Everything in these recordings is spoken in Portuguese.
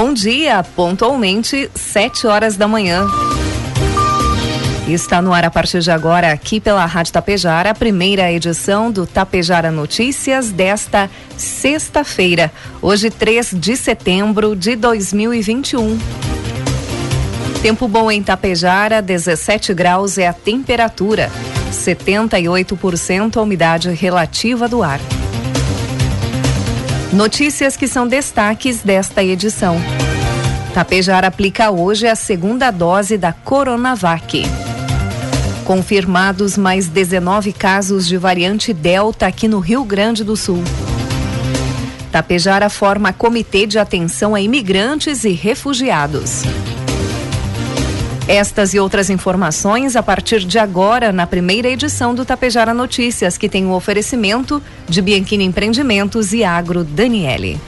Bom dia, pontualmente, 7 horas da manhã. Está no ar a partir de agora, aqui pela Rádio Tapejara, a primeira edição do Tapejara Notícias desta sexta-feira, hoje 3 de setembro de 2021. Tempo bom em Tapejara, 17 graus é a temperatura, 78% a umidade relativa do ar. Notícias que são destaques desta edição. Tapejar aplica hoje a segunda dose da Coronavac. Confirmados mais 19 casos de variante Delta aqui no Rio Grande do Sul. Tapejara forma comitê de atenção a imigrantes e refugiados. Estas e outras informações a partir de agora na primeira edição do Tapejara Notícias, que tem o um oferecimento de Bianchini Empreendimentos e Agro Daniele.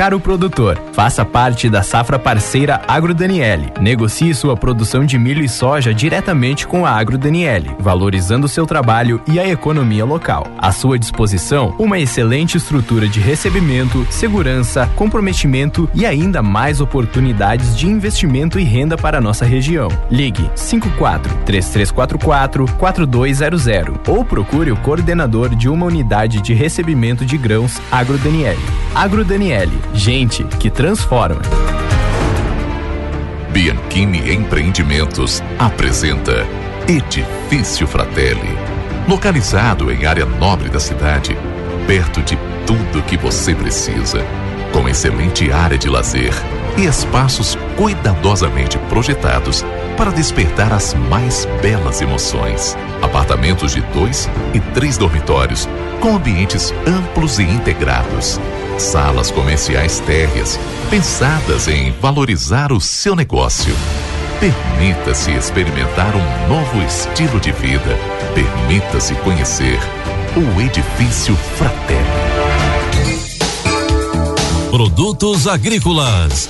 Caro produtor, faça parte da safra parceira Agro Daniele. Negocie sua produção de milho e soja diretamente com a Agro Daniele, valorizando seu trabalho e a economia local. À sua disposição, uma excelente estrutura de recebimento, segurança, comprometimento e ainda mais oportunidades de investimento e renda para a nossa região. Ligue 54 3344 4200 ou procure o coordenador de uma unidade de recebimento de grãos Agro Daniele. Agro Daniele Gente que transforma. Bianchini Empreendimentos apresenta Edifício Fratelli. Localizado em área nobre da cidade, perto de tudo que você precisa, com excelente área de lazer e espaços cuidadosamente projetados para despertar as mais belas emoções. Apartamentos de dois e três dormitórios, com ambientes amplos e integrados salas comerciais térreas, pensadas em valorizar o seu negócio. Permita-se experimentar um novo estilo de vida. Permita-se conhecer o Edifício Fraterno. Produtos agrícolas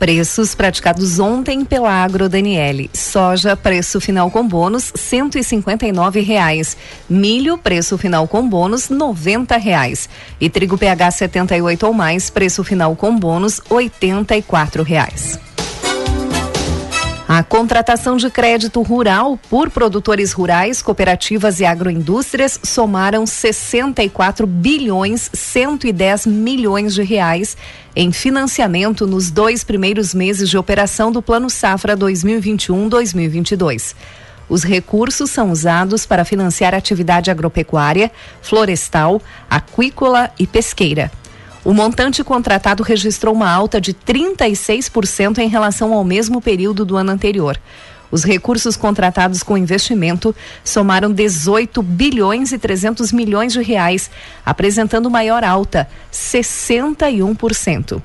Preços praticados ontem pela Agro Daniele. Soja, preço final com bônus, cento e cinquenta reais. Milho, preço final com bônus, noventa reais. E trigo PH 78 ou mais, preço final com bônus, oitenta e quatro reais. A contratação de crédito rural por produtores rurais, cooperativas e agroindústrias somaram 64 bilhões 110 milhões de reais em financiamento nos dois primeiros meses de operação do Plano Safra 2021-2022. Os recursos são usados para financiar atividade agropecuária, florestal, aquícola e pesqueira. O montante contratado registrou uma alta de 36% em relação ao mesmo período do ano anterior. Os recursos contratados com investimento somaram 18 bilhões e 300 milhões de reais, apresentando maior alta, 61%.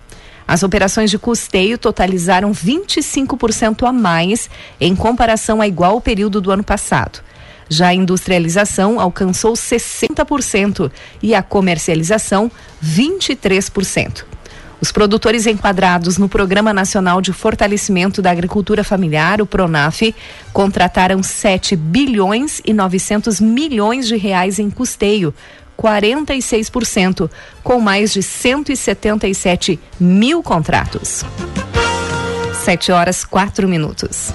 As operações de custeio totalizaram 25% a mais em comparação a igual período do ano passado. Já a industrialização alcançou 60% e a comercialização 23%. Os produtores enquadrados no Programa Nacional de Fortalecimento da Agricultura Familiar, o PRONAF, contrataram 7 bilhões e 900 milhões de reais em custeio, 46%, com mais de 177 mil contratos. 7 horas 4 minutos.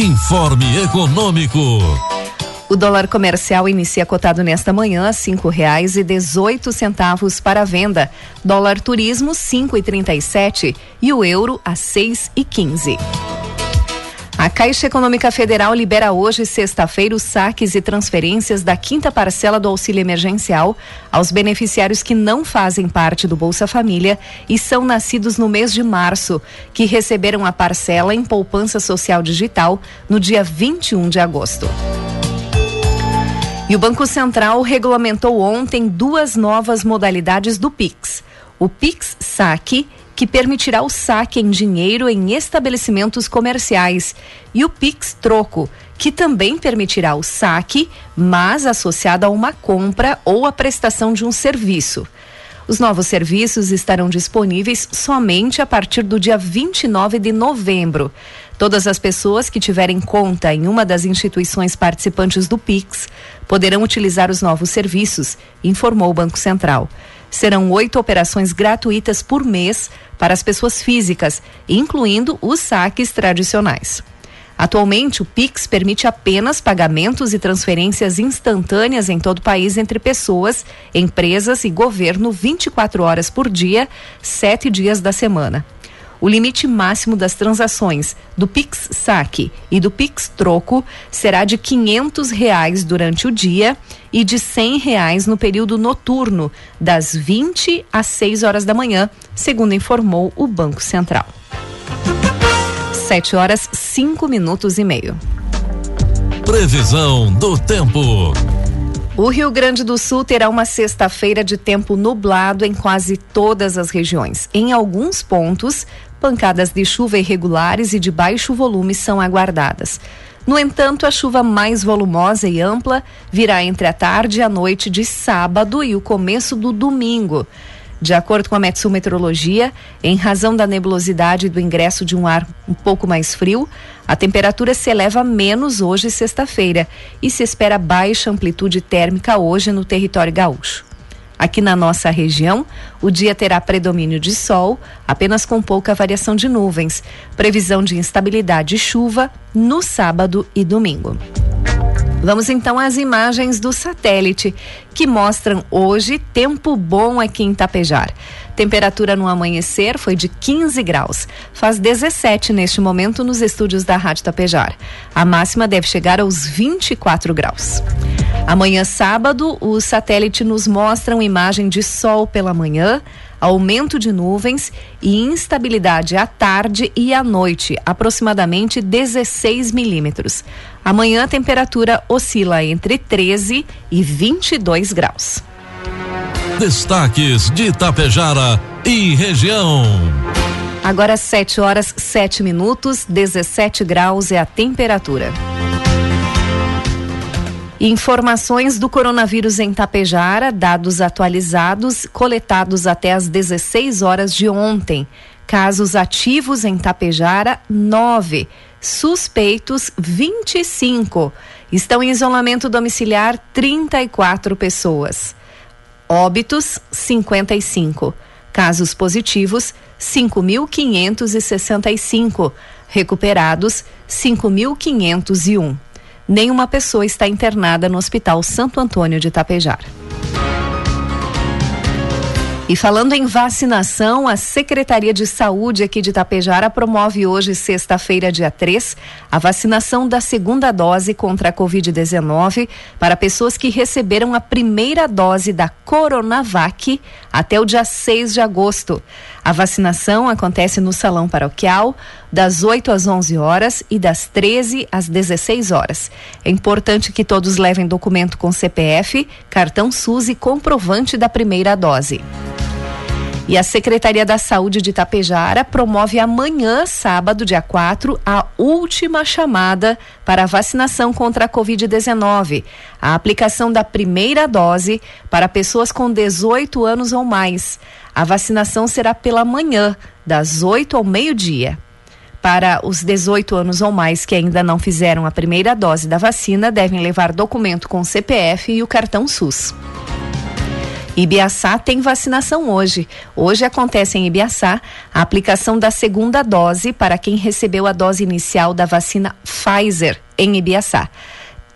Informe Econômico. O dólar comercial inicia cotado nesta manhã a cinco reais e dezoito centavos para venda. Dólar turismo cinco e trinta e sete e o euro a seis e quinze. A Caixa Econômica Federal libera hoje, sexta-feira, os saques e transferências da quinta parcela do auxílio emergencial aos beneficiários que não fazem parte do Bolsa Família e são nascidos no mês de março, que receberam a parcela em poupança social digital no dia 21 de agosto. E o Banco Central regulamentou ontem duas novas modalidades do PIX: o PIX Saque que permitirá o saque em dinheiro em estabelecimentos comerciais, e o Pix Troco, que também permitirá o saque, mas associado a uma compra ou a prestação de um serviço. Os novos serviços estarão disponíveis somente a partir do dia 29 de novembro. Todas as pessoas que tiverem conta em uma das instituições participantes do Pix poderão utilizar os novos serviços, informou o Banco Central. Serão oito operações gratuitas por mês para as pessoas físicas, incluindo os saques tradicionais. Atualmente, o Pix permite apenas pagamentos e transferências instantâneas em todo o país entre pessoas, empresas e governo 24 horas por dia, sete dias da semana. O limite máximo das transações do Pix Saque e do Pix Troco será de 500 reais durante o dia e de 100 reais no período noturno, das 20 às 6 horas da manhã, segundo informou o Banco Central. 7 horas 5 minutos e meio. Previsão do tempo. O Rio Grande do Sul terá uma sexta-feira de tempo nublado em quase todas as regiões. Em alguns pontos, pancadas de chuva irregulares e de baixo volume são aguardadas. No entanto, a chuva mais volumosa e ampla virá entre a tarde e a noite de sábado e o começo do domingo. De acordo com a Metsu Meteorologia, em razão da nebulosidade e do ingresso de um ar um pouco mais frio, a temperatura se eleva menos hoje, sexta-feira, e se espera baixa amplitude térmica hoje no território gaúcho. Aqui na nossa região, o dia terá predomínio de sol, apenas com pouca variação de nuvens. Previsão de instabilidade e chuva no sábado e domingo. Vamos então às imagens do satélite que mostram hoje tempo bom aqui em Tapejar. Temperatura no amanhecer foi de 15 graus. Faz 17 neste momento nos estúdios da Rádio Tapejar. A máxima deve chegar aos 24 graus. Amanhã, sábado, o satélite nos mostra uma imagem de sol pela manhã, aumento de nuvens e instabilidade à tarde e à noite, aproximadamente 16 milímetros. Amanhã a temperatura oscila entre 13 e 22 graus. Destaques de Itapejara e região. Agora 7 horas 7 minutos, 17 graus é a temperatura. Informações do coronavírus em Tapejara, dados atualizados, coletados até às 16 horas de ontem. Casos ativos em Tapejara, 9. Suspeitos, 25. Estão em isolamento domiciliar 34 pessoas. Óbitos, 55. Casos positivos, 5.565. Recuperados, 5.501 nenhuma pessoa está internada no Hospital Santo Antônio de Tapejar. E falando em vacinação, a Secretaria de Saúde aqui de Tapejara promove hoje, sexta-feira, dia 3, a vacinação da segunda dose contra a Covid-19 para pessoas que receberam a primeira dose da Coronavac até o dia 6 de agosto. A vacinação acontece no Salão Paroquial, das 8 às 11 horas e das 13 às 16 horas. É importante que todos levem documento com CPF, cartão SUS e comprovante da primeira dose. E a Secretaria da Saúde de Itapejara promove amanhã, sábado, dia 4, a última chamada para vacinação contra a Covid-19. A aplicação da primeira dose para pessoas com 18 anos ou mais. A vacinação será pela manhã, das 8 ao meio-dia. Para os 18 anos ou mais que ainda não fizeram a primeira dose da vacina, devem levar documento com CPF e o cartão SUS. Ibiaçá tem vacinação hoje. Hoje acontece em Ibiaçá a aplicação da segunda dose para quem recebeu a dose inicial da vacina Pfizer em Ibiaçá.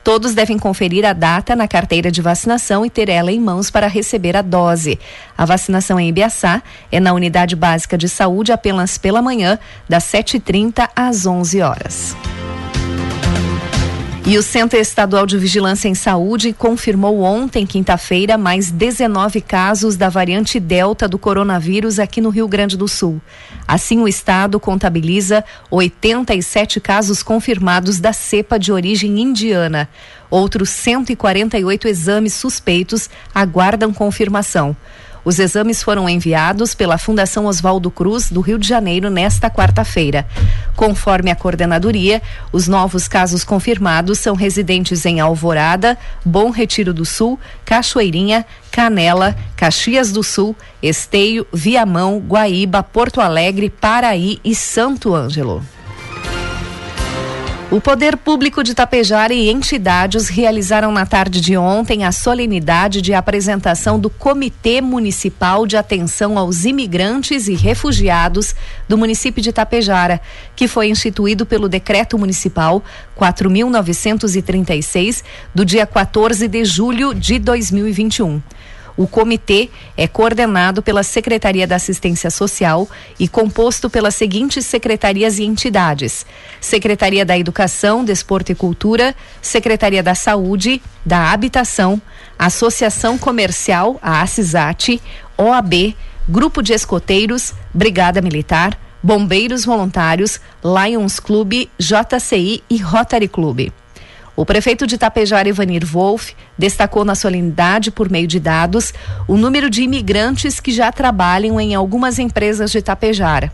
Todos devem conferir a data na carteira de vacinação e ter ela em mãos para receber a dose. A vacinação em Ibiaçá é na Unidade Básica de Saúde apenas pela manhã, das 7h30 às 11 horas. E o Centro Estadual de Vigilância em Saúde confirmou ontem, quinta-feira, mais 19 casos da variante Delta do coronavírus aqui no Rio Grande do Sul. Assim, o estado contabiliza 87 casos confirmados da cepa de origem indiana. Outros 148 exames suspeitos aguardam confirmação. Os exames foram enviados pela Fundação Oswaldo Cruz, do Rio de Janeiro, nesta quarta-feira. Conforme a coordenadoria, os novos casos confirmados são residentes em Alvorada, Bom Retiro do Sul, Cachoeirinha, Canela, Caxias do Sul, Esteio, Viamão, Guaíba, Porto Alegre, Paraí e Santo Ângelo. O Poder Público de Tapejara e entidades realizaram na tarde de ontem a solenidade de apresentação do Comitê Municipal de Atenção aos Imigrantes e Refugiados do município de Tapejara, que foi instituído pelo Decreto Municipal 4936 do dia 14 de julho de 2021. O comitê é coordenado pela Secretaria da Assistência Social e composto pelas seguintes secretarias e entidades: Secretaria da Educação, Desporto e Cultura, Secretaria da Saúde, da Habitação, Associação Comercial, a ACISAT, OAB, Grupo de Escoteiros, Brigada Militar, Bombeiros Voluntários, Lions Clube, JCI e Rotary Clube. O prefeito de Tapejara, Ivanir Wolff, destacou na solenidade, por meio de dados, o número de imigrantes que já trabalham em algumas empresas de Tapejara.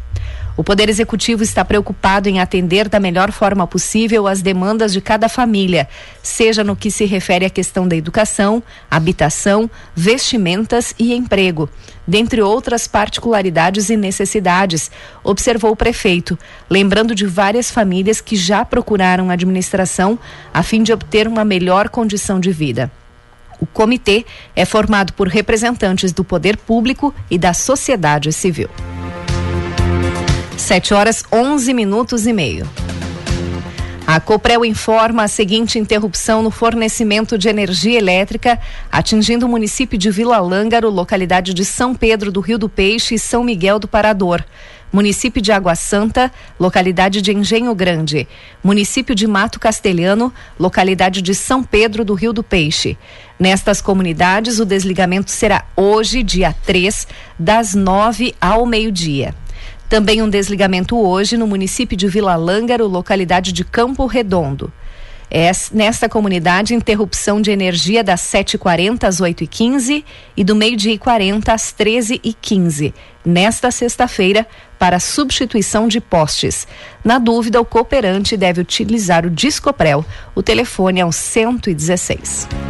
O Poder Executivo está preocupado em atender da melhor forma possível as demandas de cada família, seja no que se refere à questão da educação, habitação, vestimentas e emprego, dentre outras particularidades e necessidades, observou o prefeito, lembrando de várias famílias que já procuraram a administração a fim de obter uma melhor condição de vida. O comitê é formado por representantes do poder público e da sociedade civil. 7 horas 11 minutos e meio. A Coprel informa a seguinte interrupção no fornecimento de energia elétrica, atingindo o município de Vila Lângaro, localidade de São Pedro do Rio do Peixe e São Miguel do Parador. Município de Água Santa, localidade de Engenho Grande. Município de Mato Castelhano, localidade de São Pedro do Rio do Peixe. Nestas comunidades, o desligamento será hoje, dia 3, das 9 ao meio-dia. Também um desligamento hoje no município de Vila Lângaro, localidade de Campo Redondo. É, nesta comunidade, interrupção de energia das 7h40 às 8h15 e do meio-dia e 40 às 13h15, nesta sexta-feira, para substituição de postes. Na dúvida, o cooperante deve utilizar o Discoprel. O telefone é o 116.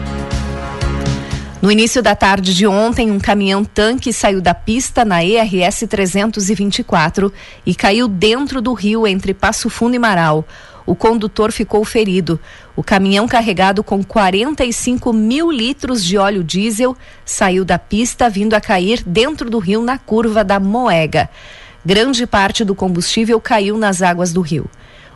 No início da tarde de ontem, um caminhão-tanque saiu da pista na ERS 324 e caiu dentro do rio entre Passo Fundo e Marau. O condutor ficou ferido. O caminhão carregado com 45 mil litros de óleo diesel saiu da pista vindo a cair dentro do rio na curva da Moega. Grande parte do combustível caiu nas águas do rio.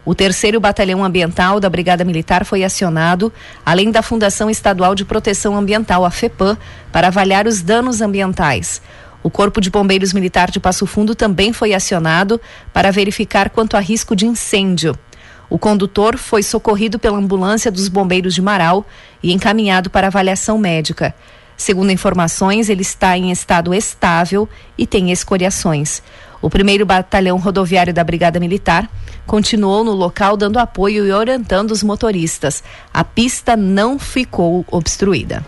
O terceiro batalhão ambiental da Brigada Militar foi acionado, além da Fundação Estadual de Proteção Ambiental, a FEPAM, para avaliar os danos ambientais. O Corpo de Bombeiros Militar de Passo Fundo também foi acionado para verificar quanto a risco de incêndio. O condutor foi socorrido pela ambulância dos bombeiros de Marau e encaminhado para avaliação médica. Segundo informações, ele está em estado estável e tem escoriações. O primeiro batalhão rodoviário da Brigada Militar continuou no local dando apoio e orientando os motoristas. A pista não ficou obstruída.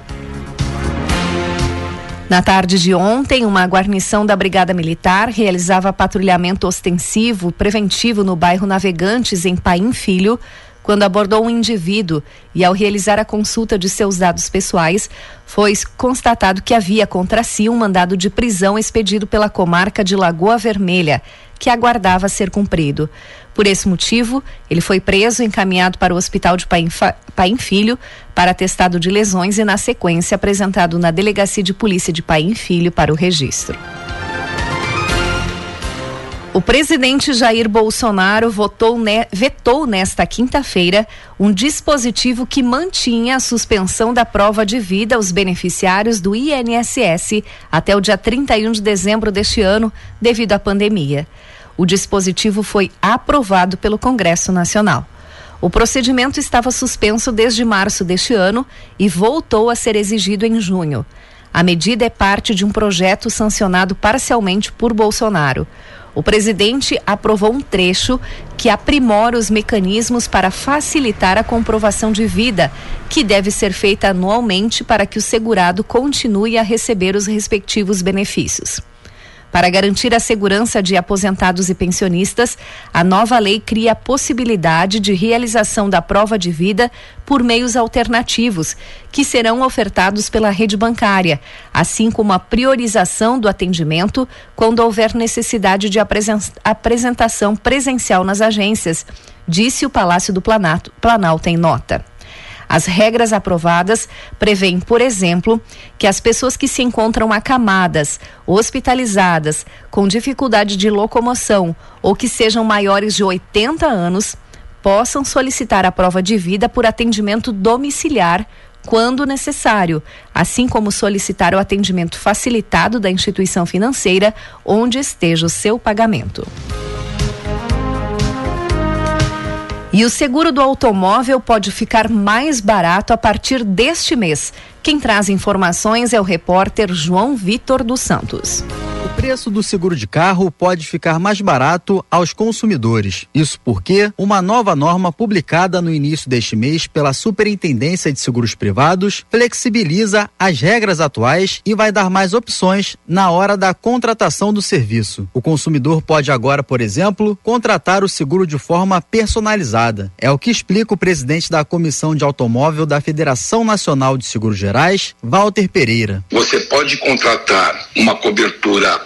Na tarde de ontem, uma guarnição da Brigada Militar realizava patrulhamento ostensivo preventivo no bairro Navegantes, em Paim Filho, quando abordou um indivíduo e, ao realizar a consulta de seus dados pessoais, foi constatado que havia contra si um mandado de prisão expedido pela comarca de Lagoa Vermelha, que aguardava ser cumprido. Por esse motivo, ele foi preso e encaminhado para o Hospital de Paim, Paim Filho para atestado de lesões e, na sequência, apresentado na Delegacia de Polícia de Paim Filho para o registro. O presidente Jair Bolsonaro votou ne vetou nesta quinta-feira um dispositivo que mantinha a suspensão da prova de vida aos beneficiários do INSS até o dia 31 de dezembro deste ano, devido à pandemia. O dispositivo foi aprovado pelo Congresso Nacional. O procedimento estava suspenso desde março deste ano e voltou a ser exigido em junho. A medida é parte de um projeto sancionado parcialmente por Bolsonaro. O presidente aprovou um trecho que aprimora os mecanismos para facilitar a comprovação de vida, que deve ser feita anualmente para que o segurado continue a receber os respectivos benefícios. Para garantir a segurança de aposentados e pensionistas, a nova lei cria a possibilidade de realização da prova de vida por meios alternativos, que serão ofertados pela rede bancária, assim como a priorização do atendimento quando houver necessidade de apresentação presencial nas agências, disse o Palácio do Planalto, Planalto em nota. As regras aprovadas prevêem, por exemplo, que as pessoas que se encontram acamadas, hospitalizadas, com dificuldade de locomoção ou que sejam maiores de 80 anos possam solicitar a prova de vida por atendimento domiciliar quando necessário, assim como solicitar o atendimento facilitado da instituição financeira onde esteja o seu pagamento. E o seguro do automóvel pode ficar mais barato a partir deste mês. Quem traz informações é o repórter João Vitor dos Santos. Preço do seguro de carro pode ficar mais barato aos consumidores. Isso porque uma nova norma publicada no início deste mês pela Superintendência de Seguros Privados flexibiliza as regras atuais e vai dar mais opções na hora da contratação do serviço. O consumidor pode agora, por exemplo, contratar o seguro de forma personalizada. É o que explica o presidente da Comissão de Automóvel da Federação Nacional de Seguros Gerais, Walter Pereira. Você pode contratar uma cobertura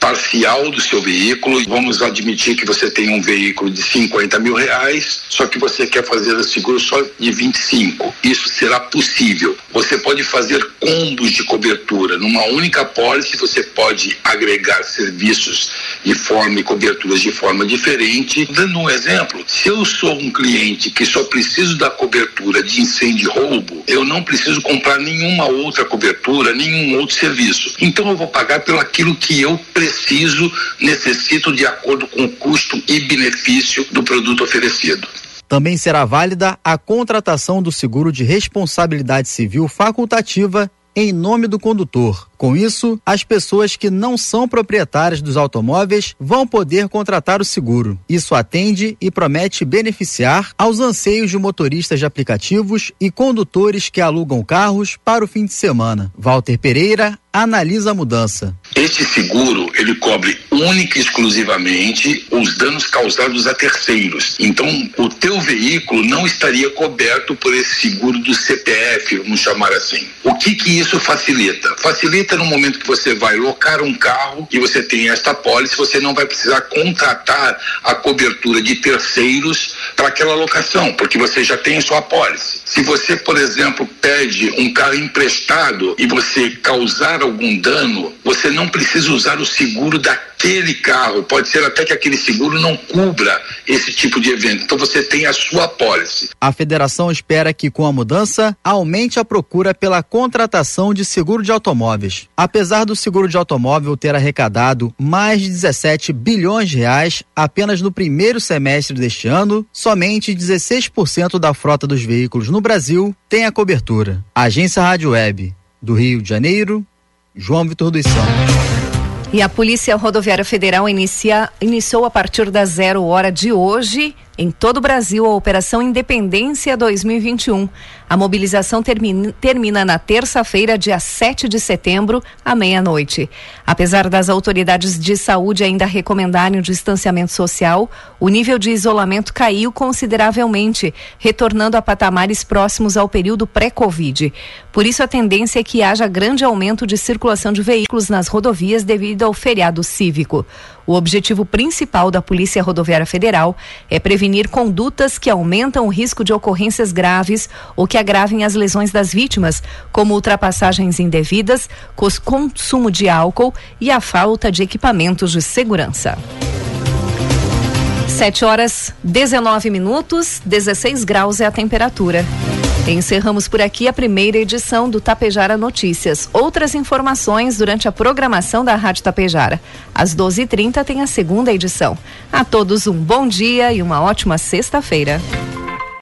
parcial do seu veículo. Vamos admitir que você tem um veículo de 50 mil reais, só que você quer fazer o seguro só de 25. Isso será possível. Você pode fazer combos de cobertura. Numa única pólice, você pode agregar serviços de forma e coberturas de forma diferente. Dando um exemplo, se eu sou um cliente que só preciso da cobertura de incêndio e roubo, eu não preciso comprar nenhuma outra cobertura, nenhum outro serviço. Então eu vou pagar pelo aquilo que eu preciso, necessito de acordo com o custo e benefício do produto oferecido. Também será válida a contratação do seguro de responsabilidade civil facultativa em nome do condutor. Com isso, as pessoas que não são proprietárias dos automóveis vão poder contratar o seguro. Isso atende e promete beneficiar aos anseios de motoristas de aplicativos e condutores que alugam carros para o fim de semana. Walter Pereira analisa a mudança. Este seguro, ele cobre única e exclusivamente os danos causados a terceiros. Então, o teu veículo não estaria coberto por esse seguro do CPF, vamos chamar assim. O que que isso facilita? Facilita no momento que você vai locar um carro e você tem esta pólice, você não vai precisar contratar a cobertura de terceiros para aquela locação, porque você já tem a sua pólice. Se você, por exemplo, pede um carro emprestado e você causar algum dano, você não precisa usar o seguro daquele carro. Pode ser até que aquele seguro não cubra esse tipo de evento. Então você tem a sua apólice. A federação espera que com a mudança aumente a procura pela contratação de seguro de automóveis. Apesar do seguro de automóvel ter arrecadado mais de 17 bilhões de reais apenas no primeiro semestre deste ano, somente 16% da frota dos veículos no Brasil tem a cobertura. Agência Rádio Web do Rio de Janeiro, João Vitor dos Santos. E a Polícia Rodoviária Federal inicia, iniciou a partir da zero hora de hoje em todo o Brasil a Operação Independência 2021. A mobilização termina, termina na terça-feira, dia 7 de setembro, à meia-noite. Apesar das autoridades de saúde ainda recomendarem o distanciamento social, o nível de isolamento caiu consideravelmente, retornando a patamares próximos ao período pré-Covid. Por isso, a tendência é que haja grande aumento de circulação de veículos nas rodovias devido ao feriado cívico. O objetivo principal da Polícia Rodoviária Federal é prevenir condutas que aumentam o risco de ocorrências graves ou que agravem as lesões das vítimas, como ultrapassagens indevidas, consumo de álcool e a falta de equipamentos de segurança. 7 horas 19 minutos, 16 graus é a temperatura. Encerramos por aqui a primeira edição do Tapejara Notícias. Outras informações durante a programação da Rádio Tapejara. Às 12h30 tem a segunda edição. A todos um bom dia e uma ótima sexta-feira.